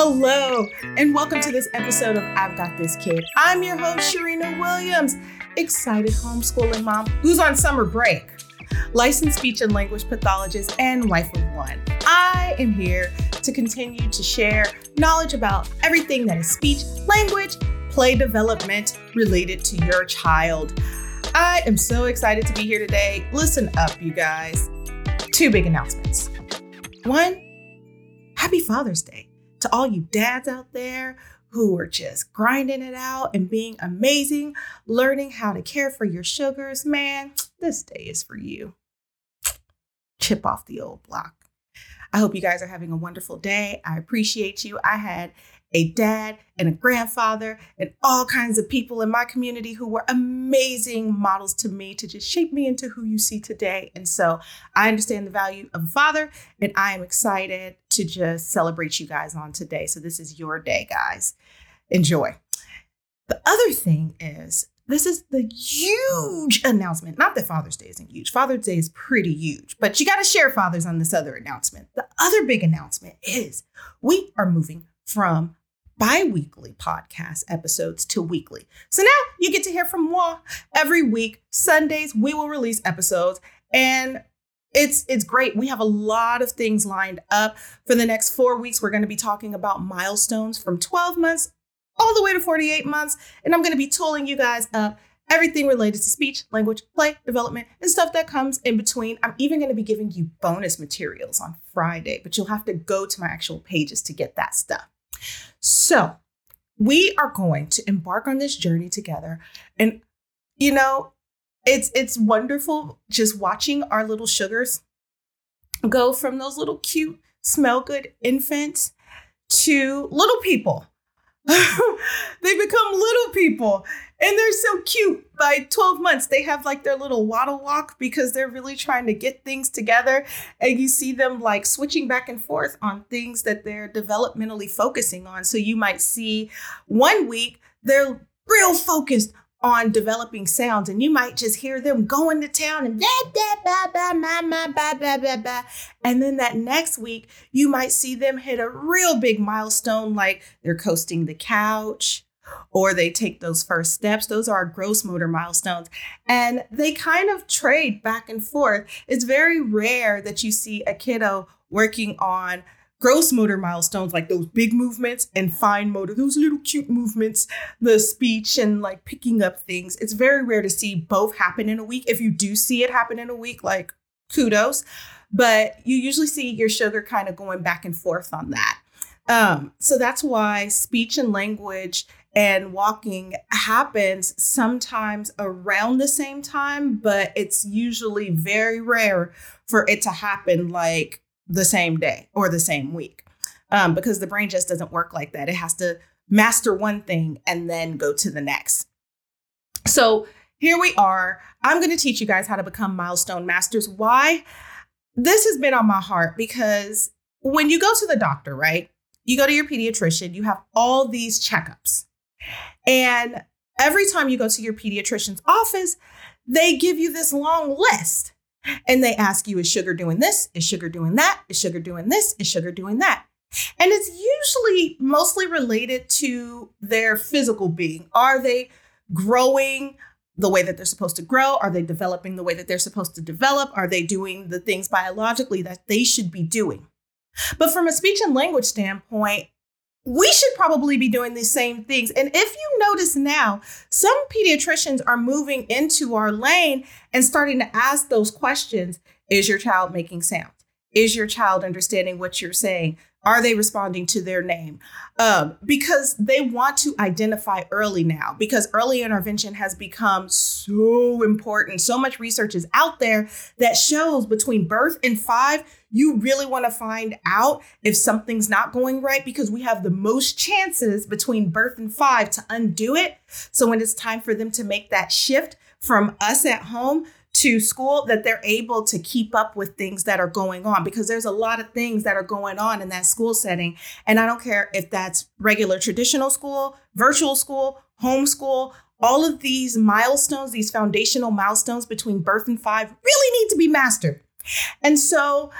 Hello, and welcome to this episode of I've Got This Kid. I'm your host, Sharina Williams, excited homeschooling mom who's on summer break, licensed speech and language pathologist, and wife of one. I am here to continue to share knowledge about everything that is speech, language, play development related to your child. I am so excited to be here today. Listen up, you guys. Two big announcements. One, happy Father's Day to all you dads out there who are just grinding it out and being amazing, learning how to care for your sugars. Man, this day is for you. Chip off the old block. I hope you guys are having a wonderful day. I appreciate you. I had a dad and a grandfather and all kinds of people in my community who were amazing models to me to just shape me into who you see today. And so I understand the value of a father and I am excited to just celebrate you guys on today. So this is your day, guys. Enjoy. The other thing is, this is the huge announcement. Not that Father's Day isn't huge. Father's Day is pretty huge, but you got to share fathers on this other announcement. The other big announcement is we are moving from bi weekly podcast episodes to weekly. So now you get to hear from moi every week. Sundays, we will release episodes. And it's it's great. We have a lot of things lined up for the next 4 weeks. We're going to be talking about milestones from 12 months all the way to 48 months, and I'm going to be tooling you guys up everything related to speech, language, play, development, and stuff that comes in between. I'm even going to be giving you bonus materials on Friday, but you'll have to go to my actual pages to get that stuff. So, we are going to embark on this journey together. And you know, it's it's wonderful just watching our little sugars go from those little cute, smell good infants to little people they become little people and they're so cute. By 12 months, they have like their little waddle walk because they're really trying to get things together. And you see them like switching back and forth on things that they're developmentally focusing on. So you might see one week they're real focused on developing sounds and you might just hear them going to town and blah, blah, blah, blah, blah, blah, blah, blah, blah, blah. And then that next week, you might see them hit a real big milestone like they're coasting the couch or they take those first steps. Those are gross motor milestones. And they kind of trade back and forth. It's very rare that you see a kiddo working on gross motor milestones like those big movements and fine motor those little cute movements the speech and like picking up things. It's very rare to see both happen in a week. If you do see it happen in a week like kudos. But you usually see your sugar kind of going back and forth on that. Um, so that's why speech and language and walking happens sometimes around the same time but it's usually very rare for it to happen like the same day or the same week um, because the brain just doesn't work like that. It has to master one thing and then go to the next. So here we are. I'm going to teach you guys how to become milestone masters. Why? This has been on my heart because when you go to the doctor, right? You go to your pediatrician, you have all these checkups. And every time you go to your pediatrician's office, they give you this long list and they ask you, is sugar doing this? Is sugar doing that? Is sugar doing this? Is sugar doing that? And it's usually mostly related to their physical being. Are they growing the way that they're supposed to grow? Are they developing the way that they're supposed to develop? Are they doing the things biologically that they should be doing? But from a speech and language standpoint, we should probably be doing the same things. And if you notice now, some pediatricians are moving into our lane and starting to ask those questions Is your child making sound? Is your child understanding what you're saying? Are they responding to their name? Um, because they want to identify early now, because early intervention has become so important. So much research is out there that shows between birth and five, you really want to find out if something's not going right because we have the most chances between birth and five to undo it. So when it's time for them to make that shift from us at home to school that they're able to keep up with things that are going on because there's a lot of things that are going on in that school setting. And I don't care if that's regular traditional school, virtual school, homeschool, all of these milestones, these foundational milestones between birth and five really need to be mastered. And so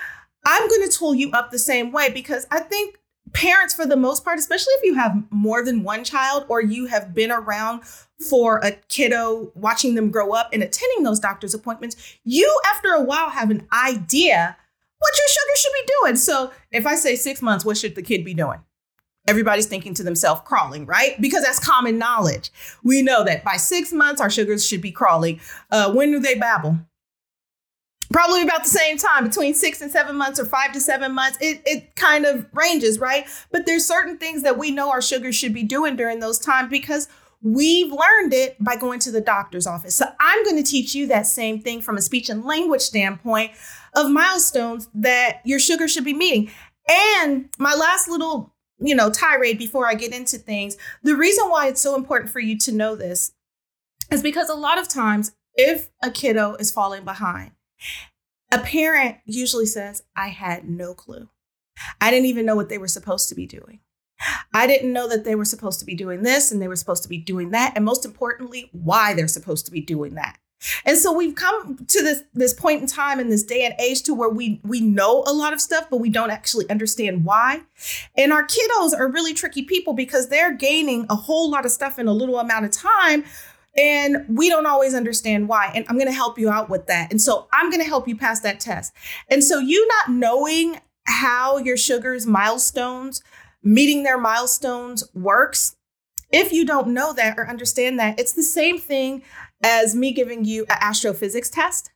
I'm going to tool you up the same way because I think parents, for the most part, especially if you have more than one child or you have been around for a kiddo, watching them grow up and attending those doctor's appointments, you, after a while, have an idea what your sugar should be doing. So if I say six months, what should the kid be doing? Everybody's thinking to themselves, crawling, right? Because that's common knowledge. We know that by six months, our sugars should be crawling. Uh, when do they babble? Probably about the same time, between six and seven months or five to seven months. It, it kind of ranges, right? But there's certain things that we know our sugar should be doing during those times because we've learned it by going to the doctor's office. So I'm going to teach you that same thing from a speech and language standpoint of milestones that your sugar should be meeting. And my last little you know, tirade before I get into things. The reason why it's so important for you to know this is because a lot of times, if a kiddo is falling behind, a parent usually says, I had no clue. I didn't even know what they were supposed to be doing. I didn't know that they were supposed to be doing this and they were supposed to be doing that. And most importantly, why they're supposed to be doing that. And so we've come to this this point in time in this day and age to where we we know a lot of stuff, but we don't actually understand why. And our kiddos are really tricky people because they're gaining a whole lot of stuff in a little amount of time. And we don't always understand why. And I'm going to help you out with that. And so I'm going to help you pass that test. And so you not knowing how your sugars milestones, meeting their milestones works, if you don't know that or understand that, it's the same thing as me giving you an astrophysics test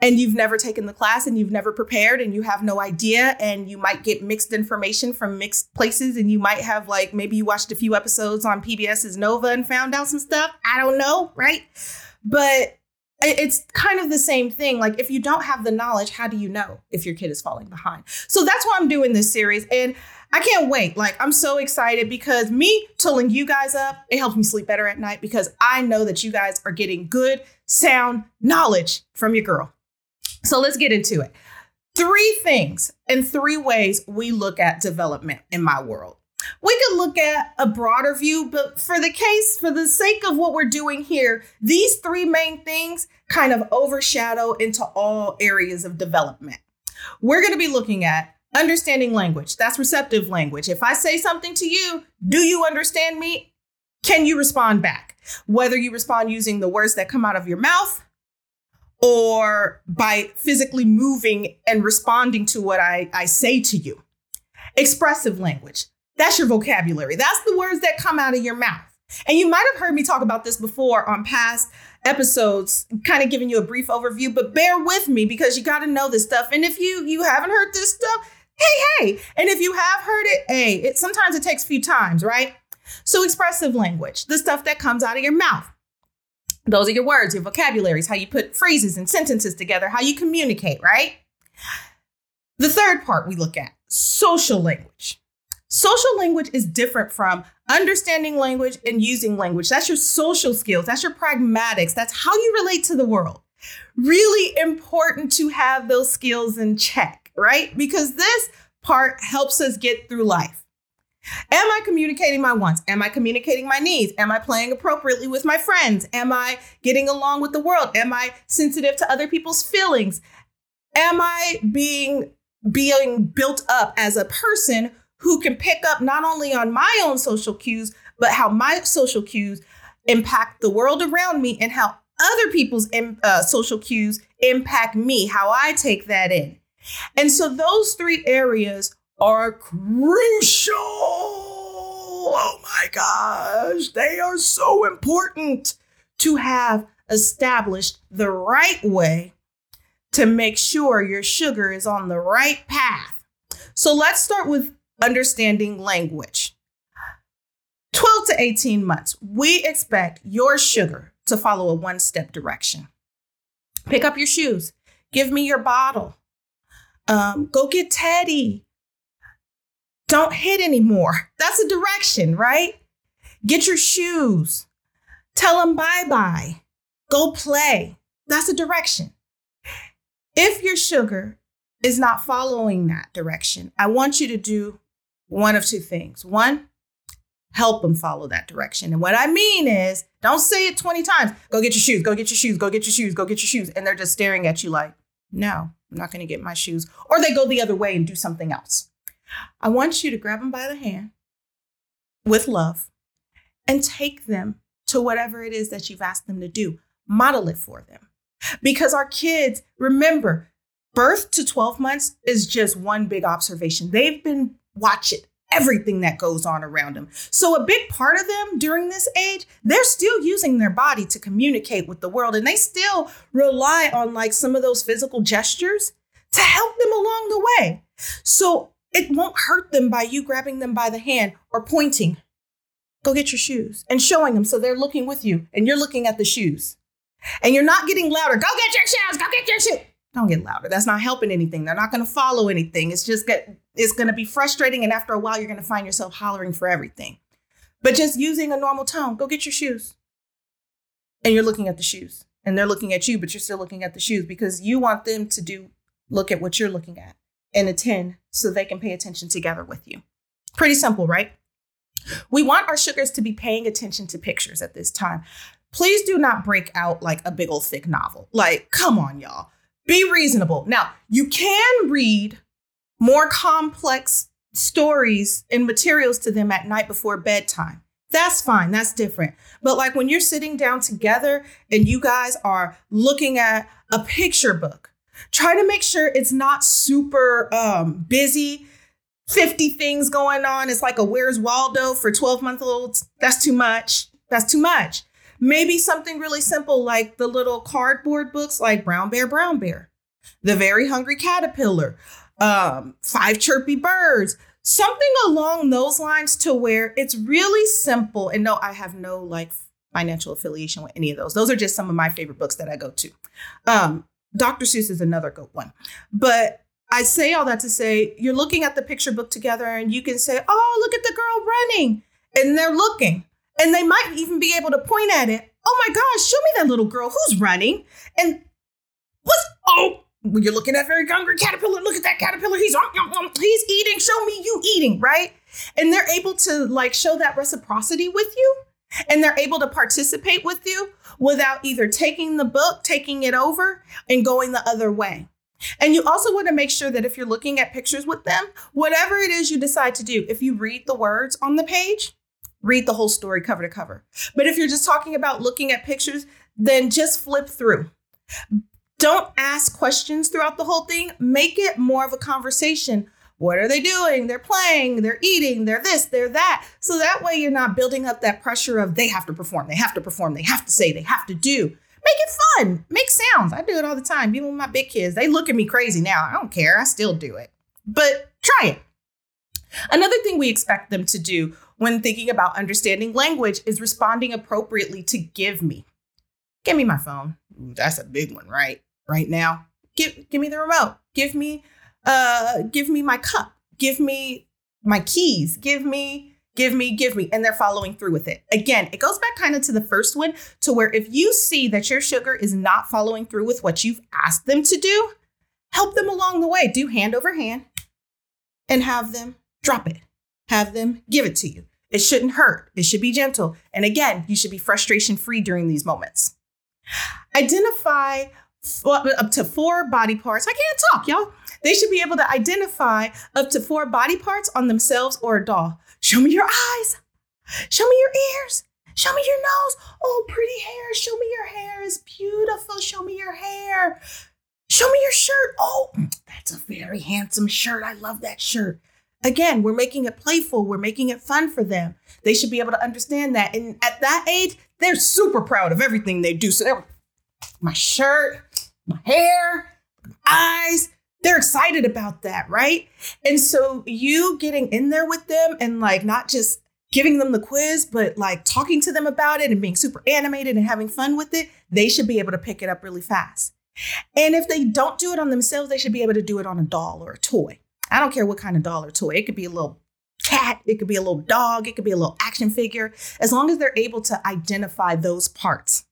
and you've never taken the class and you've never prepared and you have no idea and you might get mixed information from mixed places and you might have like maybe you watched a few episodes on PBS's Nova and found out some stuff. I don't know, right? But it's kind of the same thing. Like, if you don't have the knowledge, how do you know if your kid is falling behind? So that's why I'm doing this series. And I can't wait. Like, I'm so excited because me tooling you guys up, it helps me sleep better at night because I know that you guys are getting good, sound knowledge from your girl. So let's get into it. Three things and three ways we look at development in my world. We could look at a broader view, but for the case, for the sake of what we're doing here, these three main things kind of overshadow into all areas of development. We're going to be looking at Understanding language. That's receptive language. If I say something to you, do you understand me? Can you respond back? Whether you respond using the words that come out of your mouth or by physically moving and responding to what I, I say to you. Expressive language. That's your vocabulary. That's the words that come out of your mouth. And you might have heard me talk about this before on past episodes, kind of giving you a brief overview, but bear with me because you got to know this stuff. And if you you haven't heard this stuff, hey, hey. And if you have heard it, hey, it sometimes it takes a few times, right? So expressive language, the stuff that comes out of your mouth. Those are your words, your vocabularies, how you put phrases and sentences together, how you communicate, right? The third part we look at social language. Social language is different from understanding language and using language. That's your social skills, that's your pragmatics, that's how you relate to the world. Really important to have those skills in check right? Because this part helps us get through life. Am I communicating my wants? Am I communicating my needs? Am I playing appropriately with my friends? Am I getting along with the world? Am I sensitive to other people's feelings? Am I being being built up as a person who can pick up not only on my own social cues, but how my social cues impact the world around me and how other people's uh, social cues impact me, how I take that in. And so those three areas are crucial. Oh my gosh, they are so important to have established the right way to make sure your sugar is on the right path. So let's start with understanding language. 12 to 18 months, we expect your sugar to follow a one step direction. Pick up your shoes, give me your bottle, um, go get Teddy. Don't hit anymore. That's a direction, right? Get your shoes. Tell them bye bye. Go play. That's a direction. If your sugar is not following that direction, I want you to do one of two things. One, help them follow that direction. And what I mean is, don't say it 20 times. Go get your shoes, go get your shoes, go get your shoes, go get your shoes. And they're just staring at you like, no, I'm not going to get my shoes. Or they go the other way and do something else. I want you to grab them by the hand with love and take them to whatever it is that you've asked them to do. Model it for them. Because our kids, remember, birth to 12 months is just one big observation. They've been watching everything that goes on around them. So, a big part of them during this age, they're still using their body to communicate with the world and they still rely on like some of those physical gestures to help them along the way. So, it won't hurt them by you grabbing them by the hand or pointing. Go get your shoes and showing them so they're looking with you and you're looking at the shoes. And you're not getting louder. Go get your shoes. Go get your shoes. Don't get louder. That's not helping anything. They're not going to follow anything. It's just get it's going to be frustrating and after a while you're going to find yourself hollering for everything. But just using a normal tone. Go get your shoes. And you're looking at the shoes. And they're looking at you, but you're still looking at the shoes because you want them to do look at what you're looking at and attend so they can pay attention together with you. Pretty simple, right? We want our sugars to be paying attention to pictures at this time. Please do not break out like a big old thick novel. Like, come on, y'all. Be reasonable. Now, you can read more complex stories and materials to them at night before bedtime. That's fine. That's different. But like when you're sitting down together and you guys are looking at a picture book, try to make sure it's not super um, busy 50 things going on. It's like a Where's Waldo for 12 month olds. That's too much. That's too much. Maybe something really simple like the little cardboard books like Brown Bear, Brown Bear, The Very Hungry Caterpillar, um, Five Chirpy Birds, something along those lines to where it's really simple. And no, I have no like financial affiliation with any of those. Those are just some of my favorite books that I go to. Um, Dr. Seuss is another good one. But I say all that to say you're looking at the picture book together and you can say, oh, look at the girl running. And they're looking. And they might even be able to point at it. Oh my gosh, show me that little girl who's running. And what's, oh, when you're looking at very hungry caterpillar, look at that caterpillar. He's um, um, um, he's eating. Show me you eating, right? And they're able to like show that reciprocity with you, and they're able to participate with you without either taking the book, taking it over, and going the other way. And you also want to make sure that if you're looking at pictures with them, whatever it is you decide to do, if you read the words on the page, read the whole story cover to cover. But if you're just talking about looking at pictures, then just flip through. Don't ask questions throughout the whole thing. Make it more of a conversation. What are they doing? They're playing, they're eating, they're this, they're that. So that way you're not building up that pressure of they have to perform, they have to perform, they have to say, they have to do. Make it fun. Make sounds. I do it all the time. Even with my big kids, they look at me crazy now. I don't care. I still do it. But try it. Another thing we expect them to do when thinking about understanding language is responding appropriately to give me. Give me my phone. That's a big one, right? Right now. Give give me the remote. Give me uh give me my cup. Give me my keys. Give me give me, give me, and they're following through with it. Again, it goes back kind of to the first one to where if you see that your sugar is not following through with what you've asked them to do, help them along the way. Do hand over hand and have them drop it, have them give it to you. It shouldn't hurt, it should be gentle. And again, you should be frustration free during these moments. Identify up to four body parts. I can't talk, y'all. They should be able to identify up to four body parts on themselves or a doll. Show me your eyes. Show me your ears. Show me your nose. Oh, pretty hair. Show me your hair is beautiful. Show me your hair. Show me your shirt. Oh, that's a very handsome shirt. I love that shirt. Again, we're making it playful. We're making it fun for them. They should be able to understand that. And at that age, they're super proud of everything they do. So they're my shirt, my hair, my eyes, they're excited about that, right? And so you getting in there with them and like not just giving them the quiz, but like talking to them about it and being super animated and having fun with it, they should be able to pick it up really fast. And if they don't do it on themselves, they should be able to do it on a doll or a toy. I don't care what kind of doll or toy. It could be a little cat, it could be a little dog, it could be a little action figure, as long as they're able to identify those parts.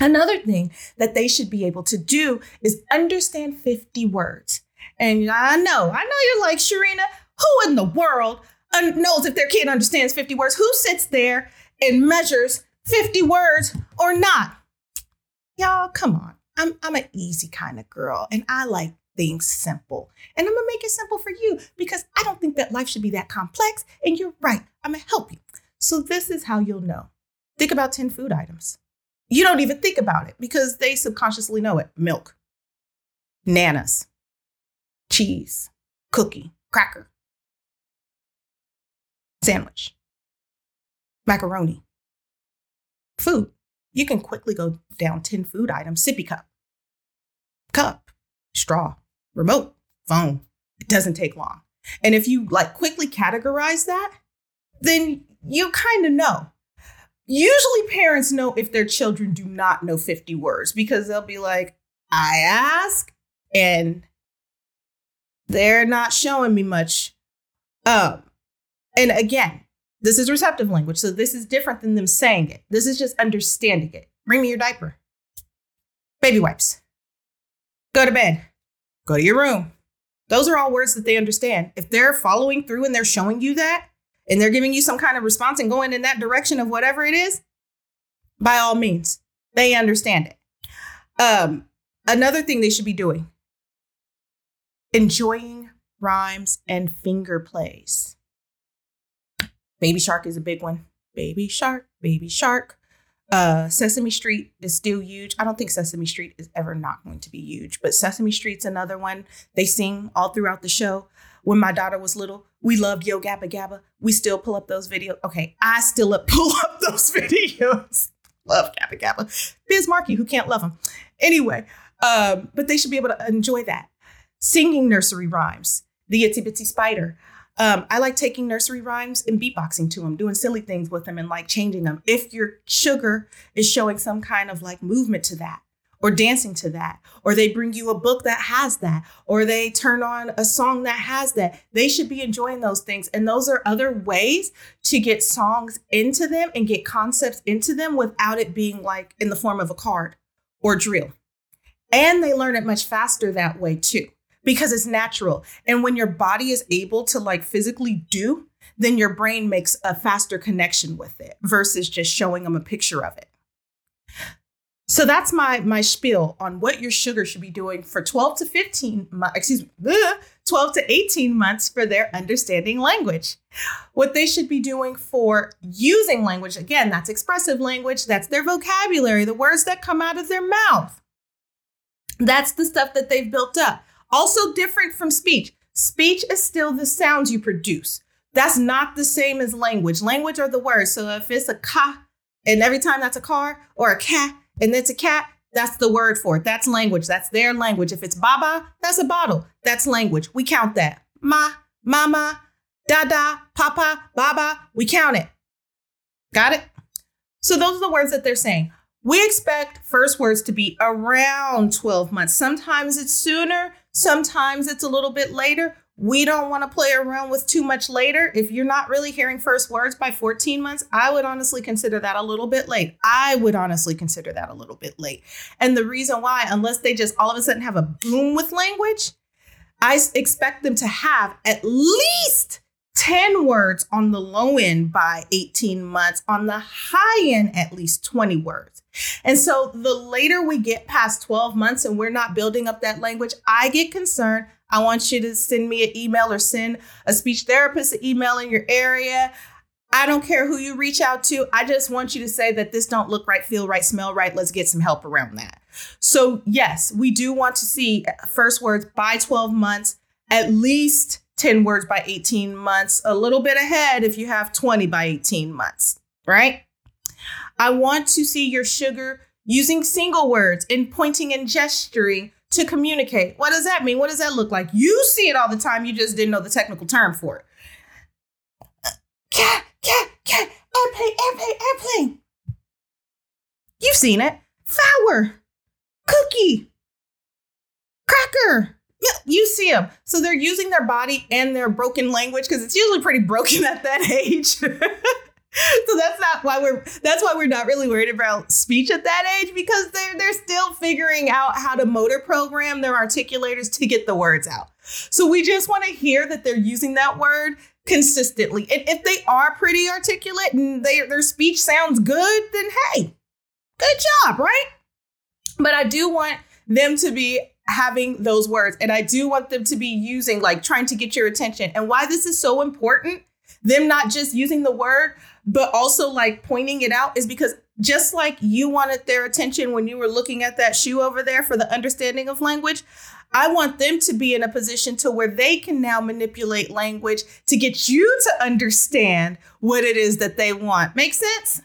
Another thing that they should be able to do is understand 50 words. And I know, I know you're like, Sharina, who in the world knows if their kid understands 50 words? Who sits there and measures 50 words or not? Y'all, come on. I'm, I'm an easy kind of girl and I like things simple. And I'm gonna make it simple for you because I don't think that life should be that complex. And you're right, I'm gonna help you. So, this is how you'll know. Think about 10 food items. You don't even think about it because they subconsciously know it milk, nanas, cheese, cookie, cracker, sandwich, macaroni, food. You can quickly go down 10 food items, sippy cup, cup, straw, remote, phone. It doesn't take long. And if you like quickly categorize that, then you kind of know. Usually parents know if their children do not know 50 words because they'll be like, I ask and they're not showing me much. Um, and again, this is receptive language. So this is different than them saying it. This is just understanding it. Bring me your diaper. Baby wipes. Go to bed. Go to your room. Those are all words that they understand. If they're following through and they're showing you that and they're giving you some kind of response and going in that direction of whatever it is, by all means, they understand it. Um, another thing they should be doing enjoying rhymes and finger plays. Baby Shark is a big one. Baby Shark, Baby Shark. Uh, Sesame Street is still huge. I don't think Sesame Street is ever not going to be huge, but Sesame Street's another one. They sing all throughout the show. When my daughter was little, we loved Yo Gabba Gabba. We still pull up those videos. Okay, I still pull up those videos. love Gabba Gabba. Biz Markie, who can't love them? Anyway, um, but they should be able to enjoy that. Singing nursery rhymes. The Itsy Bitsy Spider. Um, I like taking nursery rhymes and beatboxing to them, doing silly things with them and like changing them. If your sugar is showing some kind of like movement to that or dancing to that, or they bring you a book that has that, or they turn on a song that has that, they should be enjoying those things. And those are other ways to get songs into them and get concepts into them without it being like in the form of a card or drill. And they learn it much faster that way too because it's natural. And when your body is able to like physically do, then your brain makes a faster connection with it versus just showing them a picture of it. So that's my my spiel on what your sugar should be doing for 12 to 15 excuse me 12 to 18 months for their understanding language. What they should be doing for using language again, that's expressive language, that's their vocabulary, the words that come out of their mouth. That's the stuff that they've built up. Also different from speech. Speech is still the sounds you produce. That's not the same as language. Language are the words. So if it's a ka, and every time that's a car, or a cat, and it's a cat, that's the word for it. That's language. That's their language. If it's baba, that's a bottle. That's language. We count that. Ma, mama, dada, papa, baba, we count it. Got it? So those are the words that they're saying. We expect first words to be around 12 months. Sometimes it's sooner, sometimes it's a little bit later. We don't want to play around with too much later. If you're not really hearing first words by 14 months, I would honestly consider that a little bit late. I would honestly consider that a little bit late. And the reason why, unless they just all of a sudden have a boom with language, I expect them to have at least 10 words on the low end by 18 months, on the high end, at least 20 words. And so the later we get past 12 months and we're not building up that language, I get concerned. I want you to send me an email or send a speech therapist an email in your area. I don't care who you reach out to. I just want you to say that this don't look right, feel right, smell right. Let's get some help around that. So, yes, we do want to see uh, first words by 12 months, at least 10 words by 18 months, a little bit ahead if you have 20 by 18 months, right? I want to see your sugar using single words and pointing and gesturing to communicate. What does that mean? What does that look like? You see it all the time, you just didn't know the technical term for it. Cat, cat, cat, airplane, airplane, airplane. You've seen it. Flower, cookie, cracker, yeah, you see them. So they're using their body and their broken language because it's usually pretty broken at that age. so that's not why we're that's why we're not really worried about speech at that age because they're they're still figuring out how to motor program their articulators to get the words out. So we just want to hear that they're using that word consistently. And if they are pretty articulate and they, their speech sounds good, then hey, good job, right? But I do want them to be having those words. And I do want them to be using, like trying to get your attention. And why this is so important, them not just using the word, but also like pointing it out is because just like you wanted their attention when you were looking at that shoe over there for the understanding of language, I want them to be in a position to where they can now manipulate language to get you to understand what it is that they want. Make sense?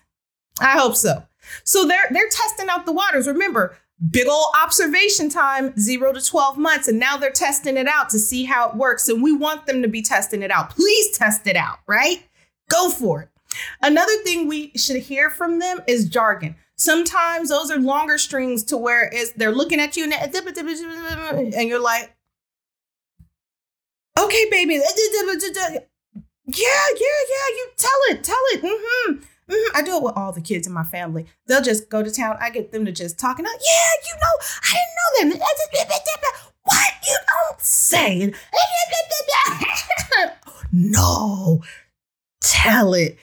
I hope so. So they're they're testing out the waters. Remember, big old observation time, 0 to 12 months, and now they're testing it out to see how it works and we want them to be testing it out. Please test it out, right? Go for it. Another thing we should hear from them is jargon. Sometimes those are longer strings to where it's, they're looking at you and, and you're like, okay, baby. Yeah, yeah, yeah. You tell it, tell it. Mm-hmm. Mm-hmm. I do it with all the kids in my family. They'll just go to town. I get them to just talk and I, yeah, you know, I didn't know them. What you don't say? no, tell it.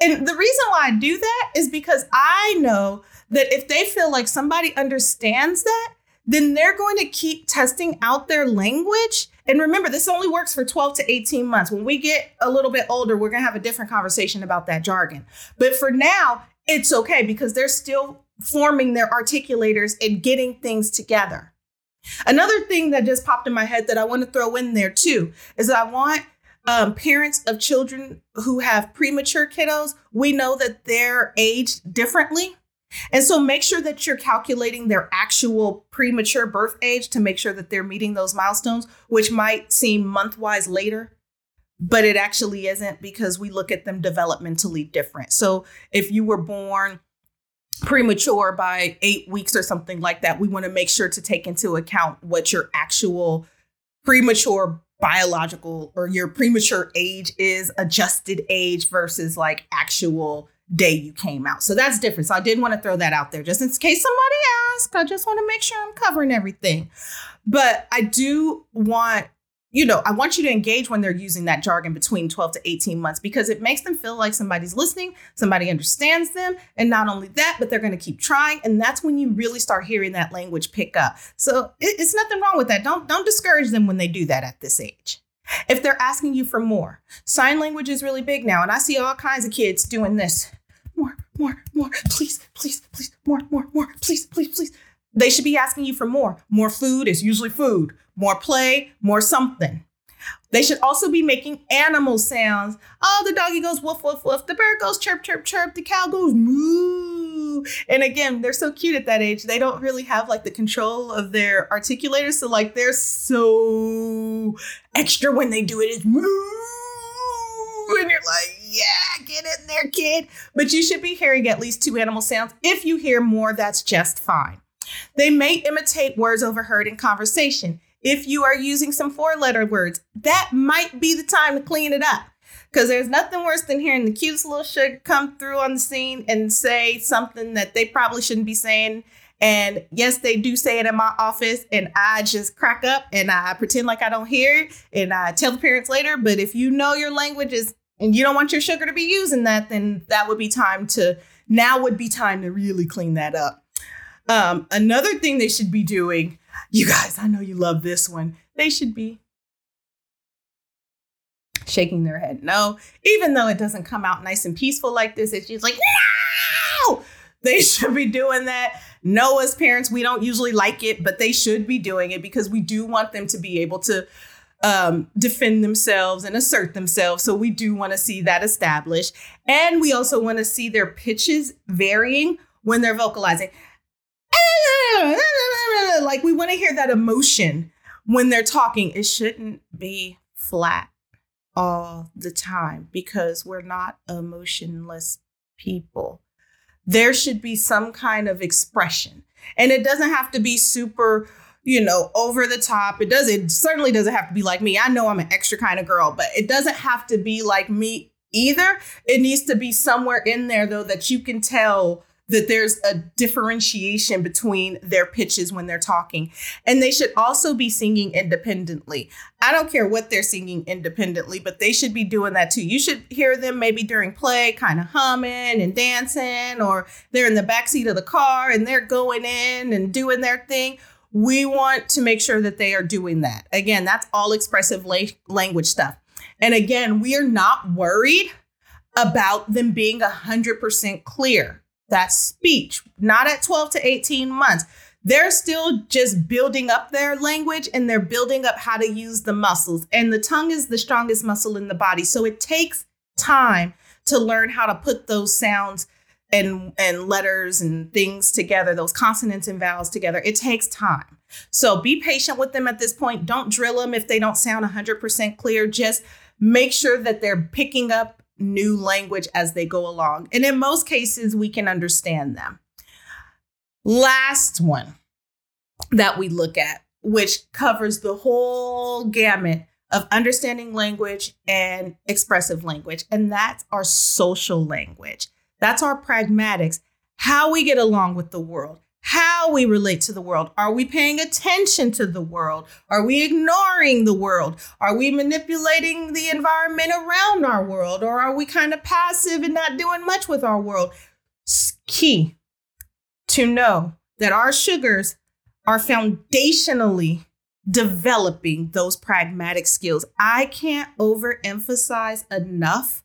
And the reason why I do that is because I know that if they feel like somebody understands that, then they're going to keep testing out their language. And remember, this only works for 12 to 18 months. When we get a little bit older, we're going to have a different conversation about that jargon. But for now, it's okay because they're still forming their articulators and getting things together. Another thing that just popped in my head that I want to throw in there too is that I want um, parents of children who have premature kiddos, we know that they're aged differently. And so make sure that you're calculating their actual premature birth age to make sure that they're meeting those milestones, which might seem month wise later, but it actually isn't because we look at them developmentally different. So if you were born premature by eight weeks or something like that, we want to make sure to take into account what your actual premature biological or your premature age is adjusted age versus like actual day you came out. So that's different. So I didn't want to throw that out there just in case somebody asked. I just want to make sure I'm covering everything. But I do want you know, I want you to engage when they're using that jargon between 12 to 18 months because it makes them feel like somebody's listening, somebody understands them. And not only that, but they're going to keep trying. And that's when you really start hearing that language pick up. So it, it's nothing wrong with that. Don't, don't discourage them when they do that at this age. If they're asking you for more, sign language is really big now. And I see all kinds of kids doing this more, more, more, please, please, please, more, more, more, please, please, please. They should be asking you for more. More food is usually food more play, more something. They should also be making animal sounds. Oh, the doggy goes woof, woof, woof. The bird goes chirp, chirp, chirp. The cow goes moo. And again, they're so cute at that age. They don't really have like the control of their articulators. So, like, they're so extra when they do it. It's moo. And you're like, yeah, get in there, kid. But you should be hearing at least two animal sounds. If you hear more, that's just fine. They may imitate words overheard in conversation if you are using some four letter words, that might be the time to clean it up. Because there's nothing worse than hearing the cutest little sugar come through on the scene and say something that they probably shouldn't be saying. And yes, they do say it in my office, and I just crack up and I pretend like I don't hear it and I tell the parents later. But if you know your language is and you don't want your sugar to be using that, then that would be time to now would be time to really clean that up. Um, another thing they should be doing you guys, I know you love this one. They should be shaking their head no, even though it doesn't come out nice and peaceful like this. It's just like, no, they should be doing that. No, as parents, we don't usually like it, but they should be doing it because we do want them to be able to um, defend themselves and assert themselves. So we do want to see that established. And we also want to see their pitches varying when they're vocalizing. Like we want to hear that emotion when they're talking. It shouldn't be flat all the time because we're not emotionless people. There should be some kind of expression. And it doesn't have to be super, you know, over the top. It does it certainly doesn't have to be like me. I know I'm an extra kind of girl, but it doesn't have to be like me either. It needs to be somewhere in there though that you can tell that there's a differentiation between their pitches when they're talking. And they should also be singing independently. I don't care what they're singing independently, but they should be doing that too. You should hear them maybe during play, kind of humming and dancing, or they're in the backseat of the car and they're going in and doing their thing. We want to make sure that they are doing that. Again, that's all expressive la- language stuff. And again, we are not worried about them being 100% clear. That's speech, not at 12 to 18 months. They're still just building up their language and they're building up how to use the muscles. And the tongue is the strongest muscle in the body. So it takes time to learn how to put those sounds and and letters and things together, those consonants and vowels together. It takes time. So be patient with them at this point. Don't drill them if they don't sound 100% clear. Just make sure that they're picking up new language as they go along. And in most cases, we can understand them. Last one that we look at, which covers the whole gamut of understanding language and expressive language, and that's our social language. That's our pragmatics, how we get along with the world, how we relate to the world. Are we paying attention to the world? Are we ignoring the world? Are we manipulating the environment around our world? Or are we kind of passive and not doing much with our world? It's key to know that our sugars are foundationally developing those pragmatic skills. I can't overemphasize enough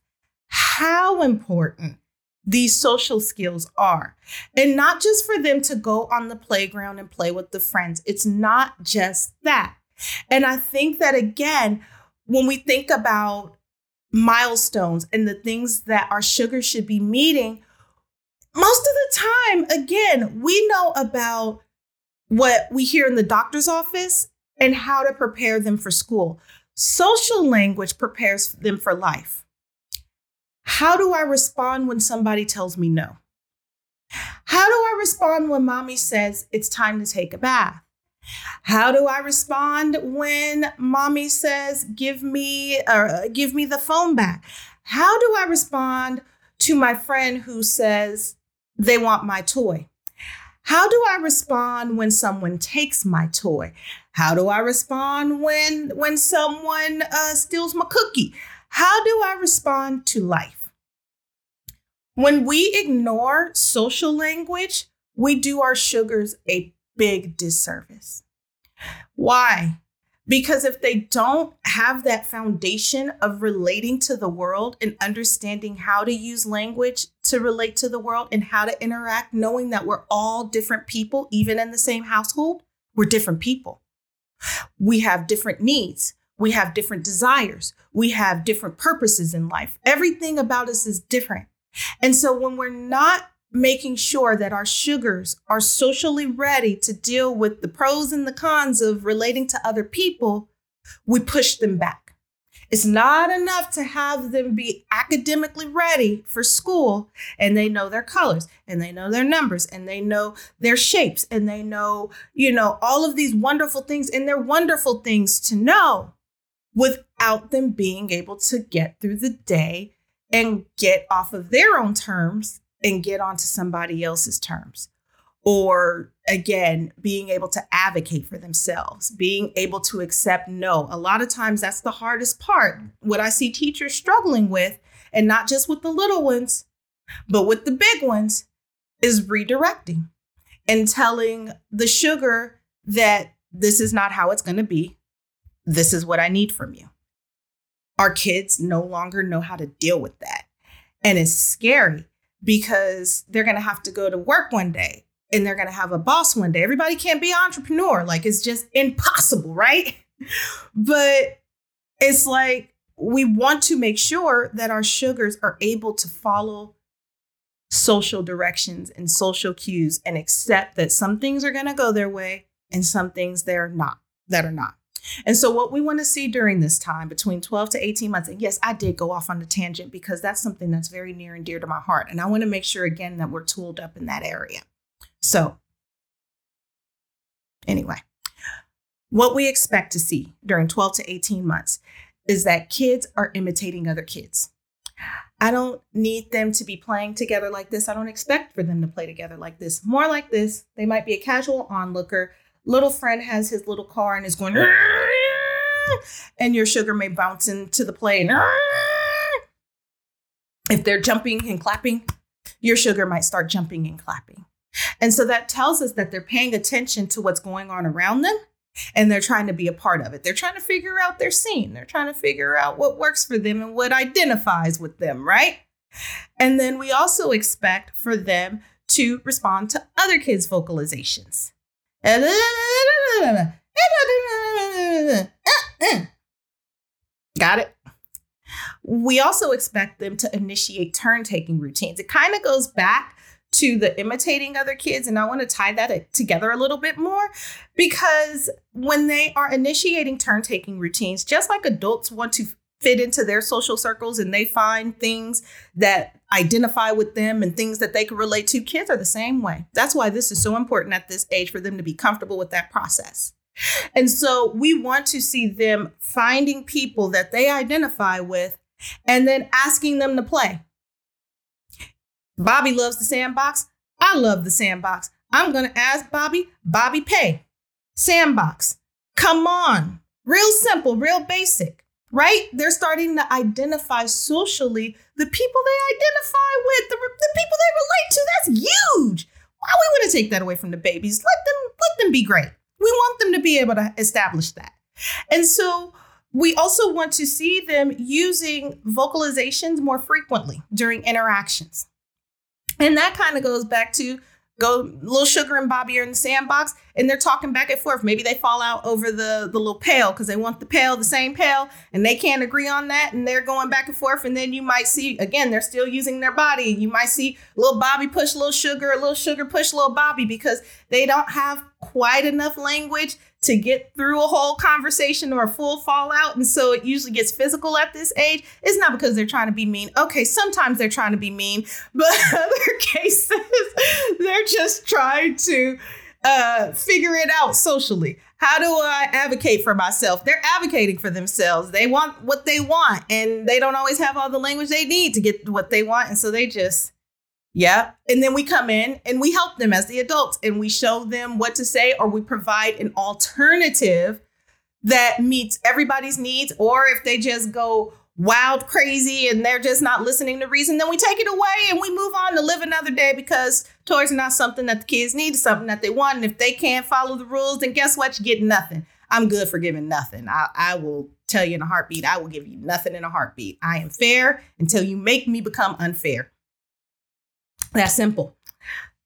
how important these social skills are. And not just for them to go on the playground and play with the friends, it's not just that. And I think that again, when we think about milestones and the things that our sugar should be meeting, most of the time, again, we know about what we hear in the doctor's office and how to prepare them for school. Social language prepares them for life. How do I respond when somebody tells me no? How do I respond when mommy says it's time to take a bath? How do I respond when mommy says give me or uh, give me the phone back? How do I respond to my friend who says they want my toy? How do I respond when someone takes my toy? How do I respond when when someone uh, steals my cookie? How do I respond to life? When we ignore social language, we do our sugars a big disservice. Why? Because if they don't have that foundation of relating to the world and understanding how to use language to relate to the world and how to interact, knowing that we're all different people, even in the same household, we're different people. We have different needs. We have different desires. We have different purposes in life. Everything about us is different. And so when we're not making sure that our sugars are socially ready to deal with the pros and the cons of relating to other people, we push them back. It's not enough to have them be academically ready for school and they know their colors and they know their numbers and they know their shapes and they know, you know, all of these wonderful things and they're wonderful things to know without them being able to get through the day and get off of their own terms and get onto somebody else's terms. Or again being able to advocate for themselves being able to accept no. A lot of times that's the hardest part. What i see teachers struggling with and not just with the little ones but with the big ones is redirecting and telling the sugar that this is not how it's going to be this is what i need from you our kids no longer know how to deal with that and it's scary because they're going to have to go to work one day and they're going to have a boss one day. Everybody can't be an entrepreneur. Like it's just impossible, right? but it's like we want to make sure that our sugars are able to follow social directions and social cues and accept that some things are going to go their way and some things they're not that are not. And so, what we want to see during this time between 12 to 18 months, and yes, I did go off on a tangent because that's something that's very near and dear to my heart. And I want to make sure again that we're tooled up in that area. So, anyway, what we expect to see during 12 to 18 months is that kids are imitating other kids. I don't need them to be playing together like this. I don't expect for them to play together like this. More like this. They might be a casual onlooker. Little friend has his little car and is going, and your sugar may bounce into the plane. If they're jumping and clapping, your sugar might start jumping and clapping. And so that tells us that they're paying attention to what's going on around them and they're trying to be a part of it. They're trying to figure out their scene. They're trying to figure out what works for them and what identifies with them, right? And then we also expect for them to respond to other kids' vocalizations. Got it? We also expect them to initiate turn taking routines. It kind of goes back to the imitating other kids. And I want to tie that together a little bit more because when they are initiating turn taking routines, just like adults want to fit into their social circles and they find things that identify with them and things that they can relate to, kids are the same way. That's why this is so important at this age for them to be comfortable with that process. And so we want to see them finding people that they identify with and then asking them to play. Bobby loves the sandbox. I love the sandbox. I'm going to ask Bobby, Bobby Pay. Sandbox. Come on. Real simple, real basic, right? They're starting to identify socially the people they identify with, the, the people they relate to. That's huge. Why we want to take that away from the babies? Let them let them be great. We want them to be able to establish that. And so we also want to see them using vocalizations more frequently during interactions. And that kind of goes back to go little sugar and Bobby are in the sandbox and they're talking back and forth. Maybe they fall out over the, the little pail because they want the pail, the same pail, and they can't agree on that. And they're going back and forth. And then you might see, again, they're still using their body. You might see little Bobby push little sugar, little sugar push little Bobby because they don't have quite enough language to get through a whole conversation or a full fallout. And so it usually gets physical at this age. It's not because they're trying to be mean. Okay, sometimes they're trying to be mean, but other cases, they're just trying to uh, figure it out socially. How do I advocate for myself? They're advocating for themselves. They want what they want, and they don't always have all the language they need to get what they want. And so they just yeah. And then we come in and we help them as the adults and we show them what to say or we provide an alternative that meets everybody's needs. Or if they just go wild crazy and they're just not listening to reason, then we take it away and we move on to live another day because toys are not something that the kids need, something that they want. And if they can't follow the rules, then guess what? You get nothing. I'm good for giving nothing. I, I will tell you in a heartbeat, I will give you nothing in a heartbeat. I am fair until you make me become unfair. That simple.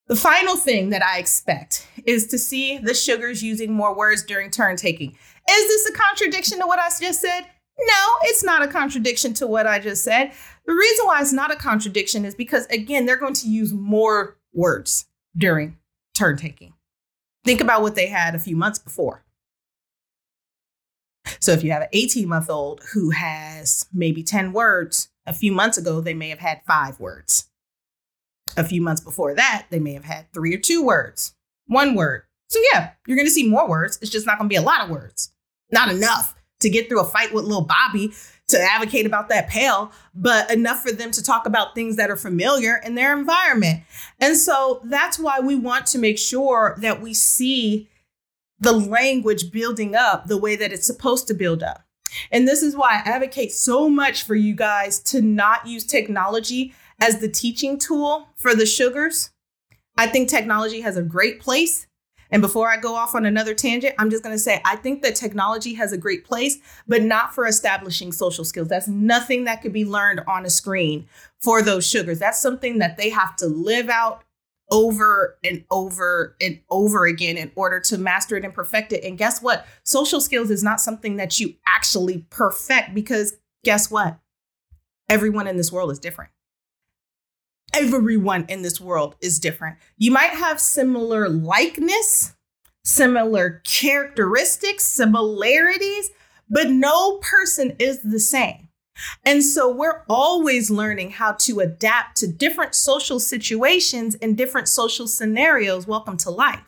The final thing that I expect is to see the sugars using more words during turn taking. Is this a contradiction to what I just said? No, it's not a contradiction to what I just said. The reason why it's not a contradiction is because, again, they're going to use more words during turn taking. Think about what they had a few months before. So, if you have an 18 month old who has maybe 10 words, a few months ago, they may have had five words. A few months before that, they may have had three or two words, one word. So, yeah, you're going to see more words. It's just not going to be a lot of words, not enough to get through a fight with little Bobby to advocate about that pail, but enough for them to talk about things that are familiar in their environment. And so that's why we want to make sure that we see the language building up the way that it's supposed to build up. And this is why I advocate so much for you guys to not use technology as the teaching tool for the sugars. I think technology has a great place. And before I go off on another tangent, I'm just going to say I think that technology has a great place, but not for establishing social skills. That's nothing that could be learned on a screen for those sugars. That's something that they have to live out over and over and over again in order to master it and perfect it. And guess what? Social skills is not something that you actually perfect because guess what? Everyone in this world is different everyone in this world is different. You might have similar likeness, similar characteristics, similarities, but no person is the same. And so we're always learning how to adapt to different social situations and different social scenarios. Welcome to life.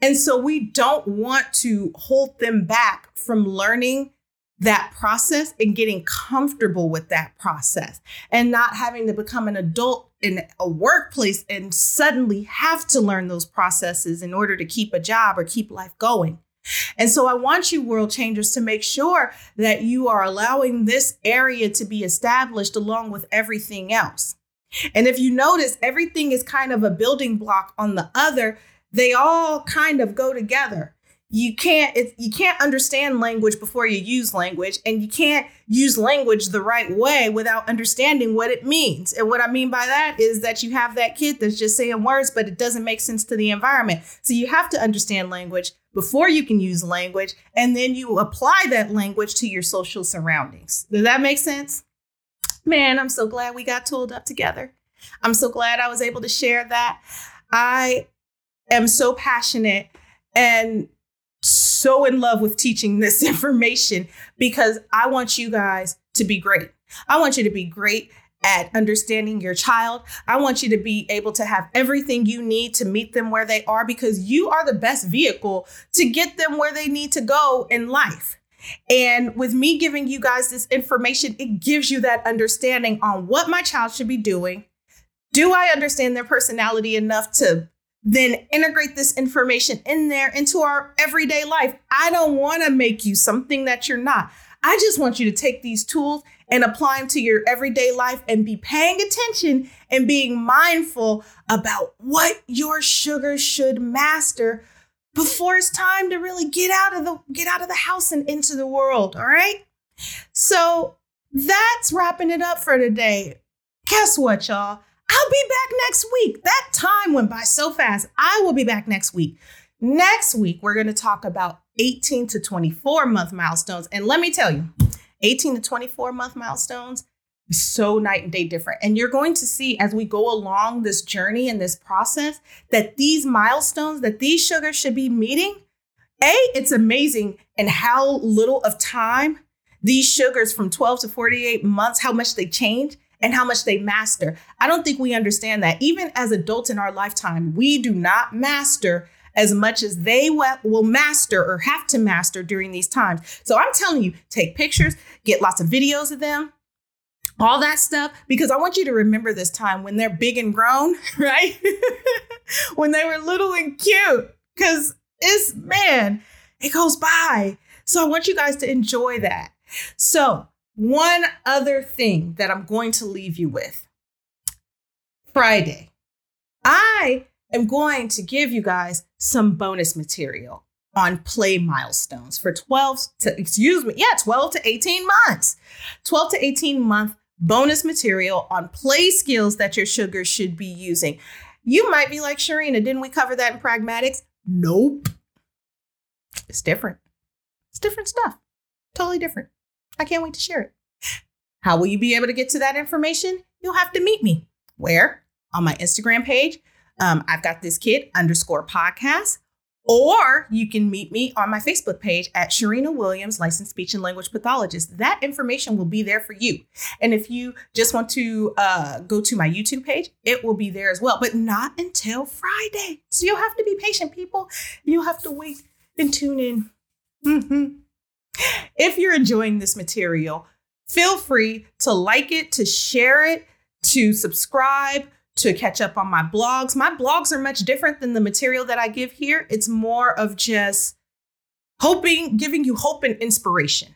And so we don't want to hold them back from learning that process and getting comfortable with that process and not having to become an adult in a workplace and suddenly have to learn those processes in order to keep a job or keep life going. And so I want you, world changers, to make sure that you are allowing this area to be established along with everything else. And if you notice, everything is kind of a building block on the other. They all kind of go together. You can't you can't understand language before you use language, and you can't use language the right way without understanding what it means. And what I mean by that is that you have that kid that's just saying words, but it doesn't make sense to the environment. So you have to understand language before you can use language, and then you apply that language to your social surroundings. Does that make sense? Man, I'm so glad we got tooled up together. I'm so glad I was able to share that. I am so passionate and so in love with teaching this information because I want you guys to be great. I want you to be great at understanding your child. I want you to be able to have everything you need to meet them where they are because you are the best vehicle to get them where they need to go in life. And with me giving you guys this information, it gives you that understanding on what my child should be doing. Do I understand their personality enough to then integrate this information in there into our everyday life. I don't want to make you something that you're not. I just want you to take these tools and apply them to your everyday life and be paying attention and being mindful about what your sugar should master before it's time to really get out of the get out of the house and into the world, all right? So, that's wrapping it up for today. Guess what, y'all? I'll be back next week. That time went by so fast. I will be back next week. Next week, we're going to talk about 18 to 24 month milestones. And let me tell you, 18 to 24 month milestones is so night and day different. And you're going to see as we go along this journey and this process that these milestones that these sugars should be meeting, A, it's amazing and how little of time these sugars from 12 to 48 months, how much they change and how much they master. I don't think we understand that. Even as adults in our lifetime, we do not master as much as they will master or have to master during these times. So I'm telling you, take pictures, get lots of videos of them, all that stuff, because I want you to remember this time when they're big and grown, right? when they were little and cute, because it's, man, it goes by. So I want you guys to enjoy that. So one other thing that I'm going to leave you with Friday, I am going to give you guys some bonus material on play milestones for 12 to, excuse me, yeah, 12 to 18 months. 12 to 18 month bonus material on play skills that your sugar should be using. You might be like, Sharina, didn't we cover that in pragmatics? Nope. It's different. It's different stuff. Totally different. I can't wait to share it. How will you be able to get to that information? You'll have to meet me. Where? On my Instagram page. Um, I've got this kid underscore podcast. Or you can meet me on my Facebook page at Sharina Williams, licensed speech and language pathologist. That information will be there for you. And if you just want to uh, go to my YouTube page, it will be there as well, but not until Friday. So you'll have to be patient, people. You'll have to wait and tune in. Mm-hmm. If you're enjoying this material, feel free to like it, to share it, to subscribe, to catch up on my blogs. My blogs are much different than the material that I give here. It's more of just hoping, giving you hope and inspiration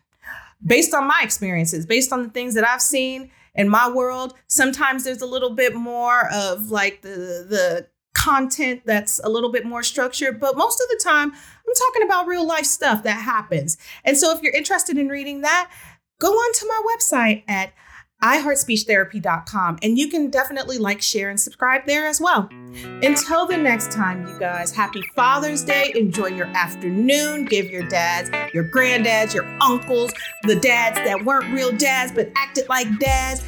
based on my experiences, based on the things that I've seen in my world. Sometimes there's a little bit more of like the the content that's a little bit more structured, but most of the time I'm talking about real life stuff that happens. And so if you're interested in reading that, go on to my website at iheartspeechtherapy.com and you can definitely like, share, and subscribe there as well. Until the next time, you guys, happy Father's Day. Enjoy your afternoon. Give your dads, your granddads, your uncles, the dads that weren't real dads but acted like dads,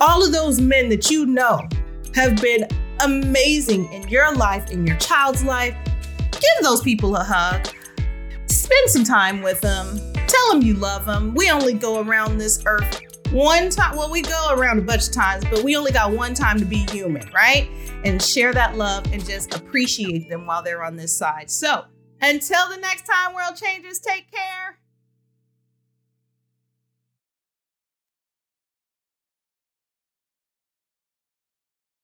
all of those men that you know have been amazing in your life, in your child's life. Give those people a hug. Spend some time with them. Tell them you love them. We only go around this earth one time. Well, we go around a bunch of times, but we only got one time to be human, right? And share that love and just appreciate them while they're on this side. So until the next time, world changes, take care.